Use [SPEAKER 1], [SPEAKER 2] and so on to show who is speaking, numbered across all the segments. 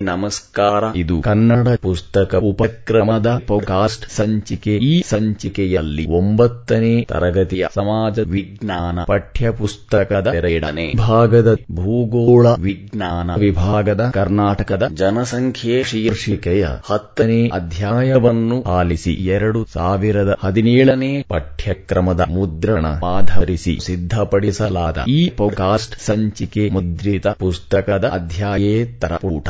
[SPEAKER 1] ನಮಸ್ಕಾರ. ಇದು ಕನ್ನಡ ಪುಸ್ತಕ ಉಪಕ್ರಮದ ಪೋಕಾಸ್ಟ್ ಸಂಚಿಕೆ. ಈ ಸಂಚಿಕೆಯಲ್ಲಿ ಒಂಬತ್ತನೇ ತರಗತಿಯ ಸಮಾಜ ವಿಜ್ಞಾನ ಪಠ್ಯಪುಸ್ತಕದ ಎರಡನೇ ಭಾಗದ ಭೂಗೋಳ ವಿಜ್ಞಾನ ವಿಭಾಗದ ಕರ್ನಾಟಕದ ಜನಸಂಖ್ಯೆ ಶೀರ್ಷಿಕೆಯ ಹತ್ತನೇ ಅಧ್ಯಾಯವನ್ನು ಆಲಿಸಿ ಎರಡು ಸಾವಿರದ ಹದಿನೇಳನೇ ಪಠ್ಯಕ್ರಮದ ಮುದ್ರಣ ಆಧರಿಸಿ ಸಿದ್ಧಪಡಿಸಲಾದ ಈ ಪೋಕಾಸ್ಟ್ ಸಂಚಿಕೆ ಮುದ್ರಿತ ಪುಸ್ತಕದ ಅಧ್ಯಾಯೇತರ ಪೂಟ.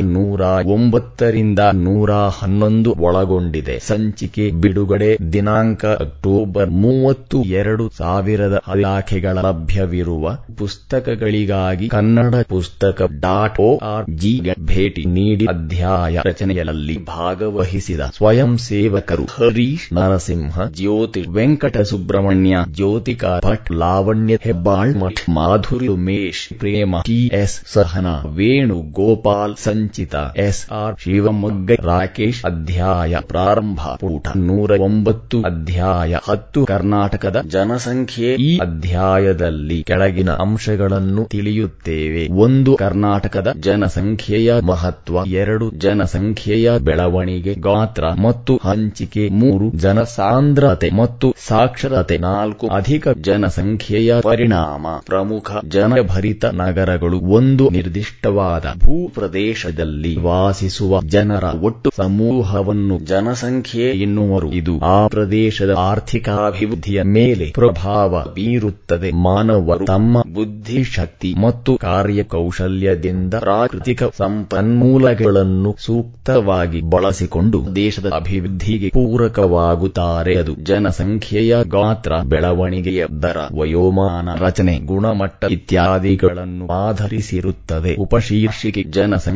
[SPEAKER 1] ನೂರ ಒಂಬತ್ತರಿಂದ ನೂರ ಹನ್ನೊಂದು ಒಳಗೊಂಡಿದೆ. ಸಂಚಿಕೆ ಬಿಡುಗಡೆ ದಿನಾಂಕ ಅಕ್ಟೋಬರ್ ಮೂವತ್ತು ಎರಡು ಸಾವಿರದ ಇಲಾಖೆಗಳ ಲಭ್ಯವಿರುವ ಪುಸ್ತಕಗಳಿಗಾಗಿ ಕನ್ನಡ ಪುಸ್ತಕ ಡಾಟ್ ಆರ್ ಜಿಗೆ ಭೇಟಿ ನೀಡಿ ಅಧ್ಯಾಯ ರಚನೆಯಲ್ಲಿ ಭಾಗವಹಿಸಿದ ಸ್ವಯಂ ಸೇವಕರು Harish Narasimha, Jyothi Venkata Subrahmanya, Jyothika Bhat, Lavanya Hebbal, Math Madhuri Umesh, Prema T S Sahana Venu Gopal Sanchita S R Shivamogga Rakesh ಅಧ್ಯಾಯ ಪ್ರಾರಂಭ ಪೂಟ ನೂರ ಒಂಬತ್ತು ಅಧ್ಯಾಯ ಹತ್ತು ಕರ್ನಾಟಕದ ಜನಸಂಖ್ಯೆ ಈ ಅಧ್ಯಾಯದಲ್ಲಿ ಕೆಳಗಿನ ಅಂಶಗಳನ್ನು ತಿಳಿಯುತ್ತೇವೆ. ಒಂದು, ಕರ್ನಾಟಕದ ಜನಸಂಖ್ಯೆಯ ಮಹತ್ವ. ಎರಡು, ಜನಸಂಖ್ಯೆಯ ಬೆಳವಣಿಗೆ ಗಾತ್ರ. ಮತ್ತು ಹಂಚಿಕೆ. ಮೂರು ಜನಸಾಂದ್ರತೆ ಮತ್ತು ಸಾಕ್ಷರತೆ. ನಾಲ್ಕು, ಅಧಿಕ ಜನಸಂಖ್ಯೆಯ ಪರಿಣಾಮ. ಪ್ರಮುಖ, ಜನಭರಿತ ನಗರಗಳು. ಒಂದು, ನಿರ್ದಿಷ್ಟವಾದ ಭೂ ಪ್ರದೇಶದಲ್ಲಿ ವಾಸಿಸುವ ಜನರ ಒಟ್ಟು ಸಮೂಹವನ್ನು ಜನಸಂಖ್ಯೆ ಎನ್ನುವರು. ಇದು ಆ ಪ್ರದೇಶದ ಆರ್ಥಿಕಾಭಿವೃದ್ಧಿಯ ಮೇಲೆ ಪ್ರಭಾವ ಬೀರುತ್ತದೆ. ಮಾನವರು ತಮ್ಮ ಬುದ್ಧಿಶಕ್ತಿ ಮತ್ತು ಕಾರ್ಯಕೌಶಲ್ಯದಿಂದ ಪ್ರಾಕೃತಿಕ ಸಂಪನ್ಮೂಲಗಳನ್ನು ಸೂಕ್ತವಾಗಿ ಬಳಸಿಕೊಂಡು ದೇಶದ ಅಭಿವೃದ್ಧಿಗೆ ಪೂರಕವಾಗುತ್ತಾರೆ. ಅದು ಜನಸಂಖ್ಯೆಯ ಗಾತ್ರ, ಬೆಳವಣಿಗೆಯ ದರ, ವಯೋಮಾನ, ರಚನೆ, ಗುಣಮಟ್ಟ ಇತ್ಯಾದಿಗಳನ್ನು ಆಧರಿಸಿರುತ್ತದೆ. ಉಪಶೀರ್ಷಿಕೆ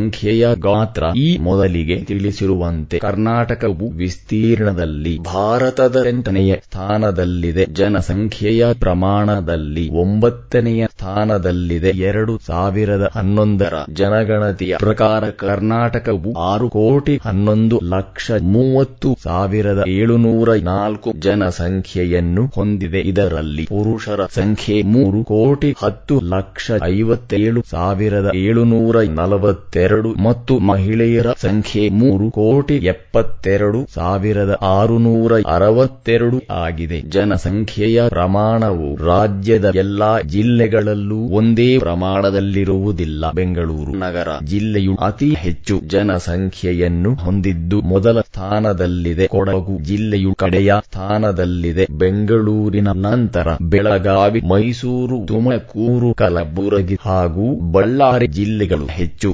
[SPEAKER 1] ಜನಸಂಖ್ಯೆಯ ಗಾತ್ರ ಈ ಮೊದಲಿಗೆ ತಿಳಿಸಿರುವಂತೆ ಕರ್ನಾಟಕವು ವಿಸ್ತೀರ್ಣದಲ್ಲಿ ಭಾರತದ ಎಂಟನೆಯ ಸ್ಥಾನದಲ್ಲಿದೆ. ಜನಸಂಖ್ಯೆಯ ಪ್ರಮಾಣದಲ್ಲಿ ಒಂಬತ್ತನೆಯ ಸ್ಥಾನದಲ್ಲಿದೆ. ಎರಡು ಸಾವಿರದ ಹನ್ನೊಂದರ ಜನಗಣತಿಯ ಪ್ರಕಾರ ಕರ್ನಾಟಕವು ಆರು ಕೋಟಿ ಹನ್ನೊಂದು ಲಕ್ಷ ಮೂವತ್ತು ಸಾವಿರದ ಏಳುನೂರ ನಾಲ್ಕು ಜನಸಂಖ್ಯೆಯನ್ನು ಹೊಂದಿದೆ. ಇದರಲ್ಲಿ ಪುರುಷರ ಸಂಖ್ಯೆ ಮೂರು ಕೋಟಿ ಹತ್ತು ಲಕ್ಷ ಐವತ್ತೇಳು ಸಾವಿರದ ಏಳುನೂರ ನಲವತ್ತೆರಡು ಮತ್ತು ಮಹಿಳೆಯರ ಸಂಖ್ಯೆ ಮೂರು ಕೋಟಿ ಎಪ್ಪತ್ತೆರಡು ಸಾವಿರದ ಆರುನೂರ ಅರವತ್ತೆರಡು ಆಗಿದೆ. ಜನಸಂಖ್ಯೆಯ ಪ್ರಮಾಣವು ರಾಜ್ಯದ ಎಲ್ಲಾ ಜಿಲ್ಲೆಗಳಲ್ಲೂ ಒಂದೇ ಪ್ರಮಾಣದಲ್ಲಿರುವುದಿಲ್ಲ. ಬೆಂಗಳೂರು ನಗರ ಜಿಲ್ಲೆಯು ಅತಿ ಹೆಚ್ಚು ಜನಸಂಖ್ಯೆಯನ್ನು ಹೊಂದಿದ್ದು ಮೊದಲ ಸ್ಥಾನದಲ್ಲಿದೆ. ಕೊಡಗು ಜಿಲ್ಲೆಯು ಕಡೆಯ ಸ್ಥಾನದಲ್ಲಿದೆ. ಬೆಂಗಳೂರಿನ ನಂತರ ಬೆಳಗಾವಿ, ಮೈಸೂರು, ತುಮಕೂರು, ಕಲಬುರಗಿ ಹಾಗೂ ಬಳ್ಳಾರಿ ಜಿಲ್ಲೆಗಳು ಹೆಚ್ಚು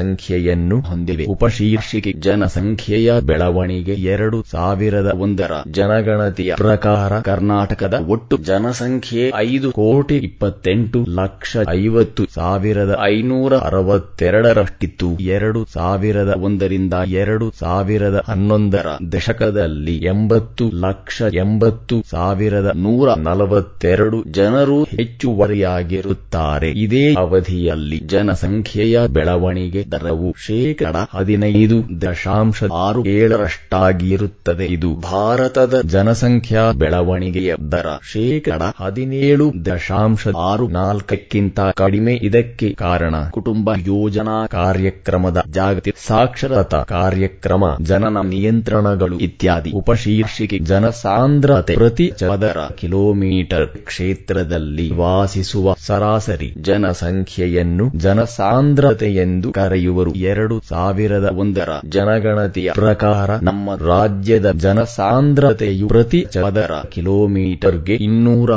[SPEAKER 1] ಜನಸಂಖ್ಯೆಯನ್ನು ಹೊಂದಿವೆ. ಉಪಶೀರ್ಷಿಕೆ ಜನಸಂಖ್ಯೆಯ ಬೆಳವಣಿಗೆ ಎರಡು ಸಾವಿರದ ಒಂದರ ಜನಗಣತಿಯ ಪ್ರಕಾರ ಕರ್ನಾಟಕದ ಒಟ್ಟು ಜನಸಂಖ್ಯೆ ಐದು ಕೋಟಿ ಇಪ್ಪತ್ತೆಂಟು ಲಕ್ಷ ಐವತ್ತು ಸಾವಿರದ ಐನೂರ ಅರವತ್ತೆರಡರಷ್ಟಿತ್ತು. ಎರಡು ಸಾವಿರದ ಒಂದರಿಂದ ಎರಡು ಸಾವಿರದ ಹನ್ನೊಂದರ ದಶಕದಲ್ಲಿ ಎಂಬತ್ತು ಲಕ್ಷ ಎಂಬತ್ತು ಸಾವಿರದ ನೂರ ನಲವತ್ತೆರಡು ಜನರು ಹೆಚ್ಚುವರಿಯಾಗಿರುತ್ತಾರೆ. ಇದೇ ಅವಧಿಯಲ್ಲಿ ಜನಸಂಖ್ಯೆಯ ಬೆಳವಣಿಗೆ ದರವು ಶೇಕಡ ಹದಿನೈದು ದಶಾಂಶ ಆರು ಏಳರಷ್ಟಾಗಿರುತ್ತದೆ. ಇದು ಭಾರತದ ಜನಸಂಖ್ಯಾ ಬೆಳವಣಿಗೆಯ ದರ ಶೇಕಡ ಹದಿನೇಳು ದಶಾಂಶ ಆರು ನಾಲ್ಕಕ್ಕಿಂತ ಕಡಿಮೆ. ಇದಕ್ಕೆ ಕಾರಣ ಕುಟುಂಬ ಯೋಜನಾ ಕಾರ್ಯಕ್ರಮದ ಜಾಗತಿಕ ಸಾಕ್ಷರತಾ ಕಾರ್ಯಕ್ರಮ, ಜನನ ನಿಯಂತ್ರಣಗಳು ಇತ್ಯಾದಿ. ಉಪಶೀರ್ಷಿಕೆ ಜನಸಾಂದ್ರತೆ ಪ್ರತಿ ಚದರ ಕಿಲೋಮೀಟರ್ ಕ್ಷೇತ್ರದಲ್ಲಿ ವಾಸಿಸುವ ಸರಾಸರಿ ಜನಸಂಖ್ಯೆಯನ್ನು ಜನಸಾಂದ್ರತೆ ಎಂದು ಕರೆಯುವರು ಎರಡು ಸಾವಿರದ ಒಂದರ ಜನಗಣತಿಯ ಪ್ರಕಾರ ನಮ್ಮ ರಾಜ್ಯದ ಜನಸಾಂದ್ರತೆಯು ಪ್ರತಿ ಚದರ ಕಿಲೋಮೀಟರ್ಗೆ ಇನ್ನೂರ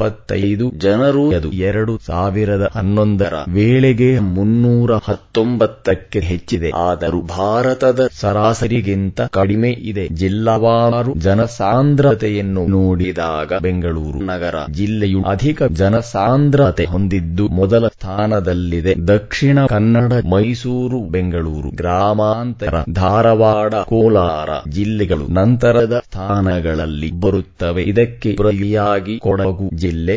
[SPEAKER 1] ಎಪ್ಪತ್ತೈದು ಜನರು ಅದು ಎರಡು ಸಾವಿರದ ಹನ್ನೊಂದರ ವೇಳೆಗೆ ಮುನ್ನೂರ ಹತ್ತೊಂಬತ್ತಕ್ಕೆ ಹೆಚ್ಚಿದೆ. ಆದರೂ ಭಾರತದ ಸರಾಸರಿಗಿಂತ ಕಡಿಮೆ ಇದೆ. ಜಿಲ್ಲಾವಾರು ಜನಸಾಂದ್ರತೆಯನ್ನು ನೋಡಿದಾಗ ಬೆಂಗಳೂರು ನಗರ ಜಿಲ್ಲೆಯು ಅಧಿಕ ಜನಸಾಂದ್ರತೆ ಹೊಂದಿದ್ದು ಮೊದಲ ಸ್ಥಾನದಲ್ಲಿದೆ. ದಕ್ಷಿಣ ಕನ್ನಡ, ಮೈಸೂರು, ಬೆಂಗಳೂರು, ಗ್ರಾಮಾಂತರ, ಧಾರವಾಡ, ಕೋಲಾರ ಜಿಲ್ಲೆಗಳು ನಂತರದ ಸ್ಥಾನಗಳಲ್ಲಿ ಬರುತ್ತವೆ. ಇದಕ್ಕೆ ಪ್ರತಿಯಾಗಿ ಕೊಡಗು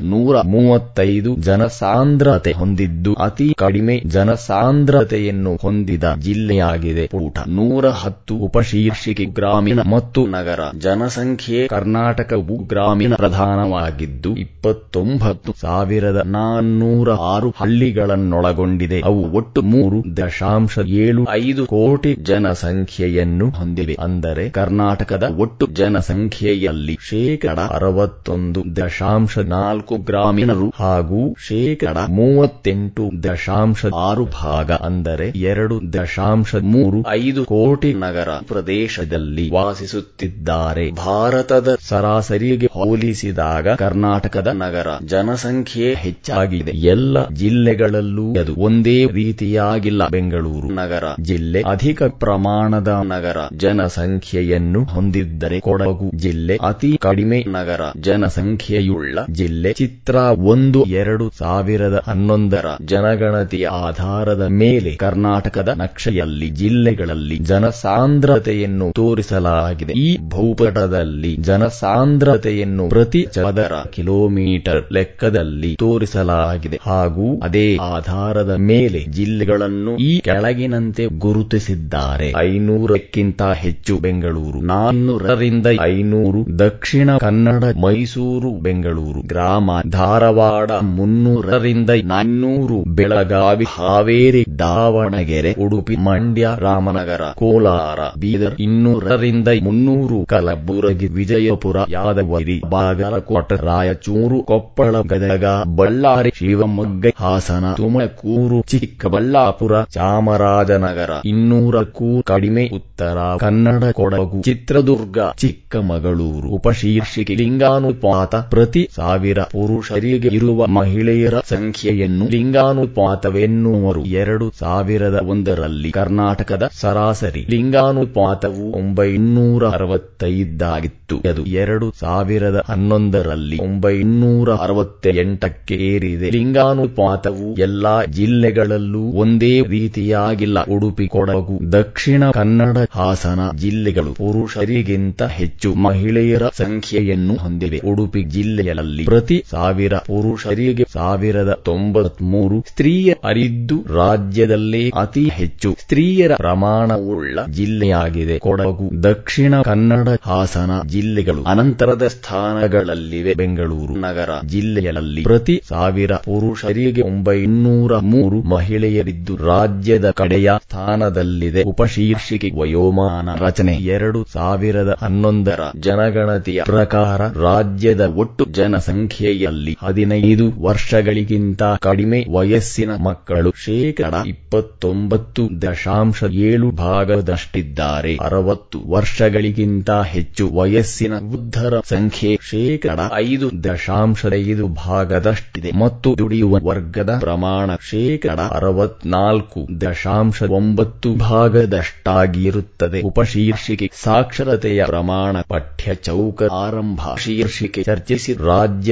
[SPEAKER 1] ನೂರ ಮೂವತ್ತೈದು ಜನಸಾಂದ್ರತೆ ಹೊಂದಿದ್ದು, ಅತಿ ಕಡಿಮೆ ಜನಸಾಂದ್ರತೆಯನ್ನು ಹೊಂದಿದ ಜಿಲ್ಲೆಯಾಗಿದೆ. ಊಟ ನೂರ ಹತ್ತು ಉಪಶೀರ್ಷಿಕೆ ಗ್ರಾಮೀಣ ಮತ್ತು ನಗರ. ಜನಸಂಖ್ಯೆ ಕರ್ನಾಟಕವು ಗ್ರಾಮೀಣ ಪ್ರಧಾನವಾಗಿದ್ದು, ಇಪ್ಪತ್ತೊಂಬತ್ತು ಸಾವಿರದ ನಾನ್ನೂರ ಆರು ಹಳ್ಳಿಗಳನ್ನೊಳಗೊಂಡಿದೆ. ಅವು ಒಟ್ಟು ಮೂರು ದಶಾಂಶ ಏಳು ಐದು ಕೋಟಿ ಜನಸಂಖ್ಯೆಯನ್ನು ಹೊಂದಿವೆ. ಅಂದರೆ, ಕರ್ನಾಟಕದ ಒಟ್ಟು ಜನಸಂಖ್ಯೆಯಲ್ಲಿ ಶೇಕಡ ಅರವತ್ತೊಂದು ದಶಾಂಶ ನಾಲ್ಕು ಗ್ರಾಮೀಣರು ಹಾಗೂ ಶೇಕಡ ಮೂವತ್ತೆಂಟು ದಶಾಂಶ ಆರು ಭಾಗ ಅಂದರೆ ಎರಡು ದಶಾಂಶ ಮೂರು ಐದು ಕೋಟಿ ನಗರ ಪ್ರದೇಶದಲ್ಲಿ ವಾಸಿಸುತ್ತಿದ್ದಾರೆ. ಭಾರತದ ಸರಾಸರಿಗೆ ಹೋಲಿಸಿದಾಗ ಕರ್ನಾಟಕದ ನಗರ ಜನಸಂಖ್ಯೆ ಹೆಚ್ಚಾಗಿದೆ. ಎಲ್ಲ ಜಿಲ್ಲೆಗಳಲ್ಲೂ ಅದು ಒಂದೇ ರೀತಿಯಾಗಿಲ್ಲ. ಬೆಂಗಳೂರು ನಗರ ಜಿಲ್ಲೆ ಅಧಿಕ ಪ್ರಮಾಣದ ನಗರ ಜನಸಂಖ್ಯೆಯನ್ನು ಹೊಂದಿದ್ದರೆ ಕೊಡಗು ಜಿಲ್ಲೆ ಅತಿ ಕಡಿಮೆ ನಗರ ಜನಸಂಖ್ಯೆಯುಳ್ಳ ಜಿಲ್ಲೆ. ಚಿತ್ರ ಒಂದು ಎರಡು ಸಾವಿರದ ಹನ್ನೊಂದರ ಜನಗಣತಿಯ ಆಧಾರದ ಮೇಲೆ ಕರ್ನಾಟಕದ ನಕ್ಷೆಯಲ್ಲಿ ಜಿಲ್ಲೆಗಳಲ್ಲಿ ಜನಸಾಂದ್ರತೆಯನ್ನು ತೋರಿಸಲಾಗಿದೆ. ಈ ಭೂಪಟದಲ್ಲಿ ಜನಸಾಂದ್ರತೆಯನ್ನು ಪ್ರತಿ ಚದರ ಕಿಲೋಮೀಟರ್ ಲೆಕ್ಕದಲ್ಲಿ ತೋರಿಸಲಾಗಿದೆ ಹಾಗೂ ಅದೇ ಆಧಾರದ ಮೇಲೆ ಜಿಲ್ಲೆಗಳನ್ನು ಈ ಕೆಳಗಿನಂತೆ ಗುರುತಿಸಿದ್ದಾರೆ. ಐನೂರಕ್ಕಿಂತ ಹೆಚ್ಚು ಬೆಂಗಳೂರು, ನಾನ್ನೂರರಿಂದ ಐನೂರು ದಕ್ಷಿಣ ಕನ್ನಡ, ಮೈಸೂರು, ಬೆಂಗಳೂರು ಗ್ರಾಮ ಧಾರವಾಡ ಮುನ್ನೂರರಿಂದ ನಾನ್ನೂರು ಬೆಳಗಾವಿ ಹಾವೇರಿ ದಾವಣಗೆರೆ ಉಡುಪಿ ಮಂಡ್ಯ ರಾಮನಗರ ಕೋಲಾರ ಬೀದರ್ ಇನ್ನೂರರಿಂದ ಮುನ್ನೂರು ಕಲಬುರಗಿ ವಿಜಯಪುರ ಯಾದವರಿ ಬಾಗಲಕೋಟೆ ರಾಯಚೂರು ಕೊಪ್ಪಳ ಗದಗ ಬಳ್ಳಾರಿ ಶಿವಮೊಗ್ಗ ಹಾಸನ ತುಮಕೂರು ಚಿಕ್ಕಬಳ್ಳಾಪುರ ಚಾಮರಾಜನಗರ ಇನ್ನೂರಕ್ಕೂ ಕಡಿಮೆ ಉತ್ತರ ಕನ್ನಡ ಕೊಡಗು ಚಿತ್ರದುರ್ಗ ಚಿಕ್ಕಮಗಳೂರು ಉಪಶೀರ್ಷಿಕೆ ಲಿಂಗಾನುಪಾತ ಪ್ರತಿ ಸಾವಿರ ಪುರುಷರಿಗೆ ಇರುವ ಮಹಿಳೆಯರ ಸಂಖ್ಯೆಯನ್ನು ಲಿಂಗಾನುಪಾತವೆನ್ನುವರು. ಎರಡು ಸಾವಿರದ ಒಂದರಲ್ಲಿ ಕರ್ನಾಟಕದ ಸರಾಸರಿ ಲಿಂಗಾನುಪಾತವು ಒಂಬೈನೂರ ಅರವತ್ತೈದಾಗಿತ್ತು ಅದು ಎರಡು ಸಾವಿರದ ಹನ್ನೊಂದರಲ್ಲಿ ಒಂಬೈನೂರ ಅರವತ್ತ ಎಂಟಕ್ಕೆ ಏರಿದೆ. ಲಿಂಗಾನುಪಾತವು ಎಲ್ಲಾ ಜಿಲ್ಲೆಗಳಲ್ಲೂ ಒಂದೇ ರೀತಿಯಾಗಿಲ್ಲ. ಉಡುಪಿ, ಕೊಡಗು, ದಕ್ಷಿಣ ಕನ್ನಡ, ಹಾಸನ ಜಿಲ್ಲೆಗಳು ಪುರುಷರಿಗಿಂತ ಹೆಚ್ಚು ಮಹಿಳೆಯರ ಸಂಖ್ಯೆಯನ್ನು ಹೊಂದಿವೆ. ಉಡುಪಿ ಜಿಲ್ಲೆಯಲ್ಲಿ ಪ್ರತಿ ಸಾವಿರ ಪುರುಷರಿಗೆ ಸಾವಿರದ ತೊಂಬತ್ಮೂರು ಸ್ತ್ರೀಯ ಅರಿದ್ದು ರಾಜ್ಯದಲ್ಲೇ ಅತಿ ಹೆಚ್ಚು ಸ್ತ್ರೀಯರ ಪ್ರಮಾಣವುಳ್ಳ ಜಿಲ್ಲೆಯಾಗಿದೆ. ಕೊಡಗು, ದಕ್ಷಿಣ ಕನ್ನಡ ಹಾಸನ ಜಿಲ್ಲೆಗಳು ಅನಂತರದ ಸ್ಥಾನಗಳಲ್ಲಿವೆ. ಬೆಂಗಳೂರು ನಗರ ಜಿಲ್ಲೆಯಲ್ಲಿ ಪ್ರತಿ ಸಾವಿರ ಪುರುಷರಿಗೆ ಒಂಬೈನೂರ ಮೂರು ಮಹಿಳೆಯರಿದ್ದು ರಾಜ್ಯದ ಕಡೆಯ ಸ್ಥಾನದಲ್ಲಿದೆ. ಉಪಶೀರ್ಷಿಕೆ ವಯೋಮಾನ ರಚನೆ ಎರಡು ಸಾವಿರದ ಹನ್ನೊಂದರ ಜನಗಣತಿಯ ಪ್ರಕಾರ ರಾಜ್ಯದ ಒಟ್ಟು ಜನಸಂಖ್ಯೆಯಲ್ಲಿ ಹದಿನೈದು ವರ್ಷಗಳಿಗಿಂತ ಕಡಿಮೆ ವಯಸ್ಸಿನ ಮಕ್ಕಳು ಶೇಕಡ ಇಪ್ಪತ್ತೊಂಬತ್ತು ದಶಾಂಶ ಏಳು ಭಾಗದಷ್ಟಿದ್ದಾರೆ. ಅರವತ್ತು ವರ್ಷಗಳಿಗಿಂತ ಹೆಚ್ಚು ವಯಸ್ಸಿನ ವೃದ್ಧರ ಸಂಖ್ಯೆ ಶೇಕಡ ಐದು ದಶಾಂಶ ಐದು ಭಾಗದಷ್ಟಿದೆ. ಮತ್ತು ದುಡಿಯುವ ವರ್ಗದ ಪ್ರಮಾಣ ಶೇಕಡ ಅರವತ್ನಾಲ್ಕು ದಶಾಂಶ ಒಂಬತ್ತು ಭಾಗದಷ್ಟಾಗಿರುತ್ತದೆ. ಉಪಶೀರ್ಷಿಕೆ ಸಾಕ್ಷರತೆಯ ಪ್ರಮಾಣ ಪಠ್ಯ ಚೌಕ ಆರಂಭ. ಶೀರ್ಷಿಕೆ ಚರ್ಚಿಸಿ.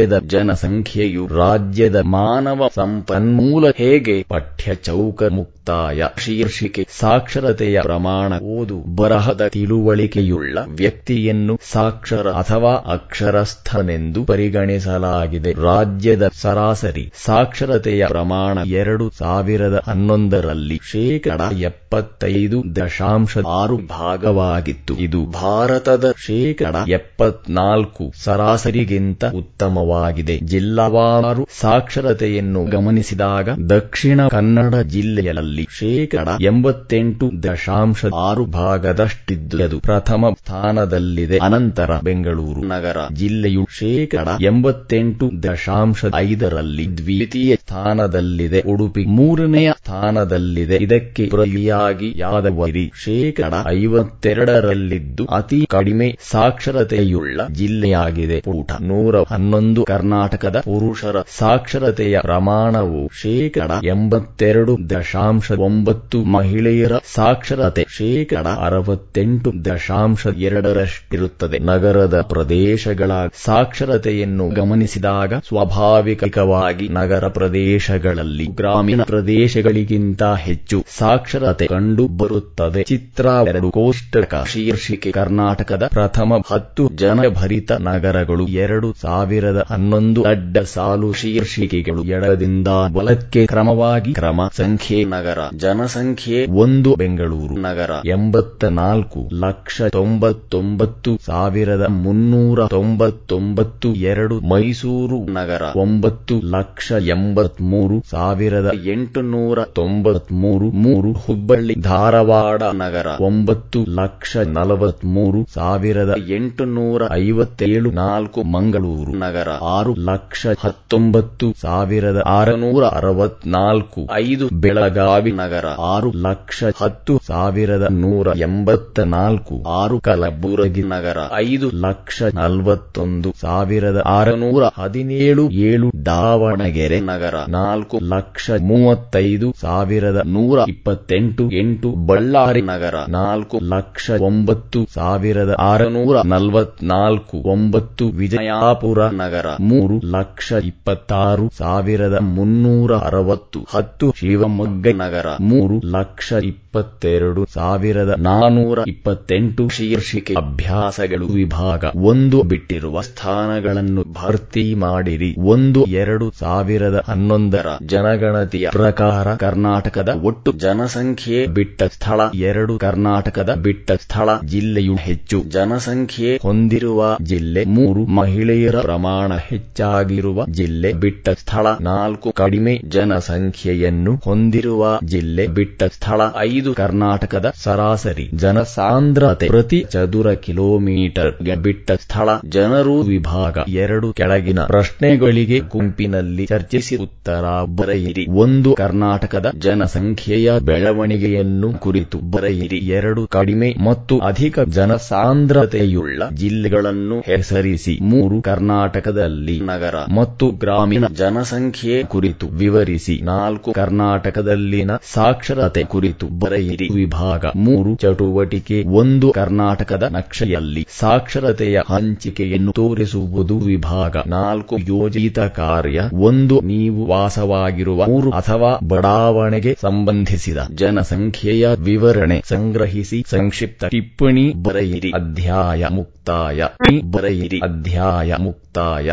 [SPEAKER 1] ರಾಜ್ಯದ ಜನಸಂಖ್ಯೆಯು ರಾಜ್ಯದ ಮಾನವ ಸಂಪನ್ಮೂಲ ಹೇಗೆ ಪಠ್ಯ ಚೌಕ ಮುಕ್ತಾಯ ಶೀರ್ಷಿಕೆ ಸಾಕ್ಷರತೆಯ ಪ್ರಮಾಣ ಓದು ಬರಹದ ತಿಳುವಳಿಕೆಯುಳ್ಳ ವ್ಯಕ್ತಿಯನ್ನು ಸಾಕ್ಷರ ಅಥವಾ ಅಕ್ಷರಸ್ಥನೆಂದು ಪರಿಗಣಿಸಲಾಗಿದೆ. ರಾಜ್ಯದ ಸರಾಸರಿ ಸಾಕ್ಷರತೆಯ ಪ್ರಮಾಣ ಎರಡು ಸಾವಿರದ ಹನ್ನೊಂದರಲ್ಲಿ ಶೇಕಡ ಎಪ್ಪತ್ತೈದು ದಶಾಂಶ ಆರು ಭಾಗವಾಗಿತ್ತು. ಇದು ಭಾರತದ ಶೇಕಡ ಎಪ್ಪತ್ನಾಲ್ಕು ಸರಾಸರಿಗಿಂತ ಉತ್ತಮವಾಗಿದೆ. ಜಿಲ್ಲಾವಾರು ಸಾಕ್ಷರತೆಯನ್ನು ಗಮನಿಸಿದಾಗ ದಕ್ಷಿಣ ಕನ್ನಡ ಜಿಲ್ಲೆಯಲ್ಲಿ ಶೇಕಡ ಎಂಬತ್ತೆಂಟು ದಶಾಂಶ ಆರು ಭಾಗದಷ್ಟಿದ್ದು ಅದು ಪ್ರಥಮ ಸ್ಥಾನದಲ್ಲಿದೆ. ಅನಂತರ ಬೆಂಗಳೂರು ನಗರ ಜಿಲ್ಲೆಯು ಶೇಕಡ ಎಂಬತ್ತೆಂಟು ದಶಾಂಶ ಐದರಲ್ಲಿ ದ್ವಿತೀಯ ಸ್ಥಾನದಲ್ಲಿದೆ. ಉಡುಪಿ ಮೂರನೆಯ ಸ್ಥಾನದಲ್ಲಿದೆ. ಇದಕ್ಕೆ ಪ್ರತಿಯಾಗಿ ಯಾದಗಿರಿ ಶೇಕಡ ಐವತ್ತೆರಡರಲ್ಲಿದ್ದು ಅತಿ ಕಡಿಮೆ ಸಾಕ್ಷರತೆಯುಳ್ಳ ಜಿಲ್ಲೆಯಾಗಿದೆ. ಪೂಟ ನೂರ ಹನ್ನೊಂದು ಕರ್ನಾಟಕದ ಪುರುಷರ ಸಾಕ್ಷರತೆಯ ಪ್ರಮಾಣವು ಶೇಕಡ ಎಂಬತ್ತೆರಡು ದಶಾಂಶ ಒಂಬತ್ತು ಮಹಿಳೆಯರ ಸಾಕ್ಷರತೆ ಶೇಕಡ ಅರವತ್ತೆಂಟು ದಶಾಂಶ ಎರಡರಷ್ಟಿರುತ್ತದೆ ನಗರದ ಪ್ರದೇಶಗಳ ಸಾಕ್ಷರತೆಯನ್ನು ಗಮನಿಸಿದಾಗ ಸ್ವಾಭಾವಿಕವಾಗಿ ನಗರ ಪ್ರದೇಶಗಳಲ್ಲಿ ಗ್ರಾಮೀಣ ಪ್ರದೇಶಗಳಿಗಿಂತ ಹೆಚ್ಚು ಸಾಕ್ಷರತೆ ಕಂಡು ಬರುತ್ತದೆ ಚಿತ್ರ ಎರಡು ಕೋಷ್ಟಕ ಶೀರ್ಷಿಕೆ ಕರ್ನಾಟಕದ ಪ್ರಥಮ ಹತ್ತು ಜನಭರಿತ ನಗರಗಳು ಎರಡು ಸಾವಿರದ ಹನ್ನೊಂದು ಅಡ್ಡ ಸಾಲು ಶೀರ್ಷಿಕೆಗಳು ಎಡದಿಂದ ಬಲಕ್ಕೆ ಕ್ರಮವಾಗಿ ಕ್ರಮ ಸಂಖ್ಯೆ ನಗರ ಜನಸಂಖ್ಯೆ ಒಂದು ಬೆಂಗಳೂರು ನಗರ. ಎಂಬತ್ತ ನಾಲ್ಕು ಲಕ್ಷ ತೊಂಬತ್ತೊಂಬತ್ತು ಸಾವಿರದ ಮುನ್ನೂರ ತೊಂಬತ್ತೊಂಬತ್ತು ಎರಡು ಮೈಸೂರು ನಗರ. ಒಂಬತ್ತು ಲಕ್ಷ ಎಂಬತ್ಮೂರು ಸಾವಿರದ ಎಂಟುನೂರ ತೊಂಬತ್ಮೂರು ಮೂರು ಹುಬ್ಬಳ್ಳಿ ಧಾರವಾಡ ನಗರ. ಒಂಬತ್ತು ಲಕ್ಷ ನಲವತ್ಮೂರು ಸಾವಿರದ ಎಂಟುನೂರ ಐವತ್ತೇಳು ನಾಲ್ಕು ಮಂಗಳೂರು ನಗರ. ಆರು ಲಕ್ಷ ಹತ್ತೊಂಬತ್ತು ಸಾವಿರದ ಆರುನೂರ ಅರವತ್ನಾಲ್ಕು ಐದು ಬೆಳಗಾವಿ ನಗರ ಆರು ಲಕ್ಷ ಹತ್ತು ಸಾವಿರದ ನೂರ ಎಂಬತ್ತ ನಾಲ್ಕು. ಆರು ಕಲಬುರಗಿ ನಗರ ಐದು ಲಕ್ಷ ನಲವತ್ತೊಂದು ಸಾವಿರದ ಆರುನೂರ ಹದಿನೇಳು. ಏಳು ದಾವಣಗೆರೆ ನಗರ ನಾಲ್ಕು ಲಕ್ಷ ಮೂವತ್ತೈದು ಸಾವಿರದ ನೂರ ಇಪ್ಪತ್ತೆಂಟು. ಎಂಟು ಬಳ್ಳಾರಿ ನಗರ ನಾಲ್ಕು ಲಕ್ಷ ಒಂಬತ್ತು ಸಾವಿರದ ಆರುನೂರ ನಲವತ್ನಾಲ್ಕು. ಒಂಬತ್ತು ವಿಜಯಪುರ ನಗರ ಮೂರು ಲಕ್ಷ ಇಪ್ಪತ್ತಾರು ಸಾವಿರದ ಮುನ್ನೂರ ಅರವತ್ತು. ಹತ್ತು ಶಿವಮೊಗ್ಗ ನಗರ ಮೂರು ಲಕ್ಷ ಇಪ್ಪತ್ತೆರಡು ಸಾವಿರದ ನಾನೂರ ಇಪ್ಪತ್ತೆಂಟು ಶೀರ್ಷಿಕೆ ಅಭ್ಯಾಸಗಳು ವಿಭಾಗ ಒಂದು ಬಿಟ್ಟಿರುವ ಸ್ಥಾನಗಳನ್ನು ಭರ್ತಿ ಮಾಡಿರಿ. ಒಂದು, ಎರಡು ಸಾವಿರದ ಹನ್ನೊಂದರ ಜನಗಣತಿಯ ಪ್ರಕಾರ ಕರ್ನಾಟಕದ ಒಟ್ಟು ಜನಸಂಖ್ಯೆ ಬಿಟ್ಟ ಸ್ಥಳ, ಎರಡು ಕರ್ನಾಟಕದ ಬಿಟ್ಟ ಸ್ಥಳ ಜಿಲ್ಲೆಯು ಹೆಚ್ಚು. ಜನಸಂಖ್ಯೆ ಹೊಂದಿರುವ ಜಿಲ್ಲೆ ಮೂರು, ಮಹಿಳೆಯರ ಪ್ರಮಾಣ ಹೆಚ್ಚಾಗಿರುವ ಜಿಲ್ಲೆ ಬಿಟ್ಟ ಸ್ಥಳ ನಾಲ್ಕು. ಕಡಿಮೆ ಜನಸಂಖ್ಯೆಯನ್ನು ಹೊಂದಿರುವ ಜಿಲ್ಲೆ ಬಿಟ್ಟ ಸ್ಥಳ ಐದು ಕರ್ನಾಟಕದ ಸರಾಸರಿ ಜನಸಾಂದ್ರತೆ ಪ್ರತಿ ಚದುರ ಕಿಲೋಮೀಟರ್ ಬಿಟ್ಟ ಸ್ಥಳ ಜನರು ವಿಭಾಗ ಎರಡು ಕೆಳಗಿನ ಪ್ರಶ್ನೆಗಳಿಗೆ ಗುಂಪಿನಲ್ಲಿ ಚರ್ಚಿಸಿ ಉತ್ತರ ಬರೆಯಿರಿ. ಒಂದು ಕರ್ನಾಟಕದ ಜನಸಂಖ್ಯೆಯ ಬೆಳವಣಿಗೆಯನ್ನು ಕುರಿತು ಬರೆಯಿರಿ. ಎರಡು ಕಡಿಮೆ ಮತ್ತು ಅಧಿಕ ಜನಸಾಂದ್ರತೆಯುಳ್ಳ ಜಿಲ್ಲೆಗಳನ್ನು ಹೆಸರಿಸಿ. ಮೂರು ಕರ್ನಾಟಕದಲ್ಲಿ ನಗರ ಮತ್ತು ಗ್ರಾಮೀಣ ಜನಸಂಖ್ಯೆ ಕುರಿತು ವಿವರಿಸಿ. ನಾಲ್ಕು ಕರ್ನಾಟಕದಲ್ಲಿನ ಸಾಕ್ಷರತೆ ಕುರಿತು ಬರೆಯಿರಿ. ವಿಭಾಗ ಮೂರು, ಚಟುವಟಿಕೆ ಒಂದು, ಕರ್ನಾಟಕದ ನಕ್ಷೆಯಲ್ಲಿ ಸಾಕ್ಷರತೆಯ ಹಂಚಿಕೆಯನ್ನು ತೋರಿಸುವುದು. ವಿಭಾಗ ನಾಲ್ಕು, ಯೋಜಿತ ಕಾರ್ಯ ಒಂದು, ನೀವು ವಾಸವಾಗಿರುವ ಊರು ಅಥವಾ ಬಡಾವಣೆಗೆ ಸಂಬಂಧಿಸಿದ ಜನಸಂಖ್ಯೆಯ ವಿವರಣೆ ಸಂಗ್ರಹಿಸಿ. ಸಂಕ್ಷಿಪ್ತ ಟಿಪ್ಪಣಿ ಬರೆಯಿರಿ. ಅಧ್ಯಾಯ ಮುಕ್ತಾಯ. ಬರೆಯಿರಿ. ಅಧ್ಯಾಯ ಮುಕ್ತಾಯ.